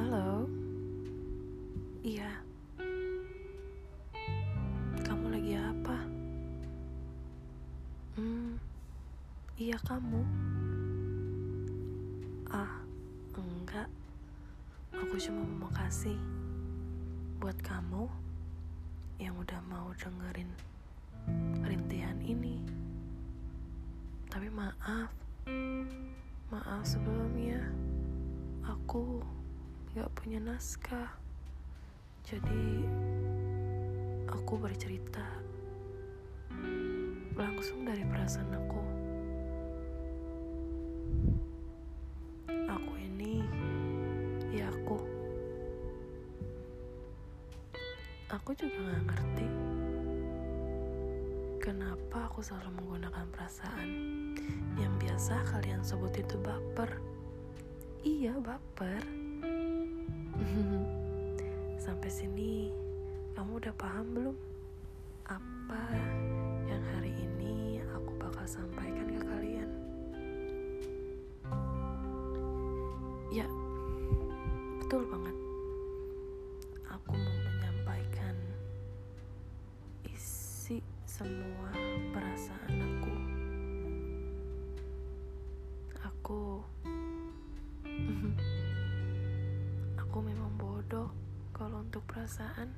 Halo. Iya. Kamu lagi apa? Hmm. Iya kamu. Ah, enggak. Aku cuma mau kasih buat kamu yang udah mau dengerin rintihan ini. Tapi maaf. Maaf sebelumnya. Aku gak punya naskah. Jadi, aku bercerita langsung dari perasaan aku. Aku ini, ya aku. Aku juga gak ngerti kenapa aku selalu menggunakan perasaan yang biasa kalian sebut itu baper. Iya, baper. Sampai sini, kamu udah paham belum? Apa yang hari ini aku bakal sampaikan ke kalian? Ya, betul banget. Aku mau menyampaikan isi semua perasaan aku. Aku Aku memang bodoh kalau untuk perasaan.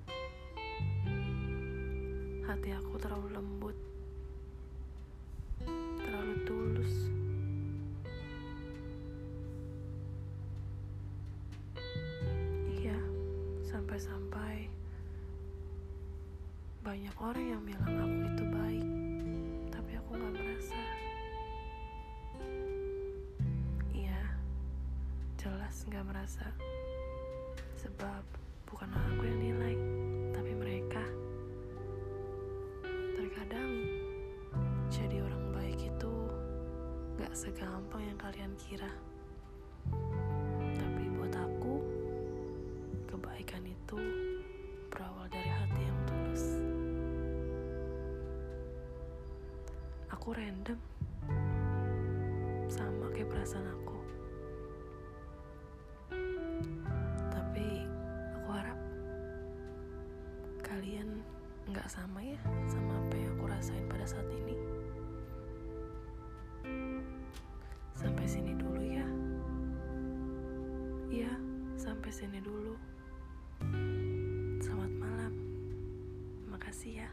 Hati aku terlalu lembut, terlalu tulus. Iya, sampai-sampai banyak orang yang bilang aku itu baik, tapi aku gak merasa. Iya, jelas gak merasa. Sebab bukan aku yang nilai, tapi mereka. Terkadang jadi orang baik itu gak segampang yang kalian kira. Tapi buat aku, kebaikan itu berawal dari hati yang tulus. Aku random, sama kayak perasaan aku. Kalian nggak sama ya sama apa yang aku rasain pada saat ini. Sampai sini dulu ya. Iya, sampai sini dulu. Selamat malam. Makasih ya.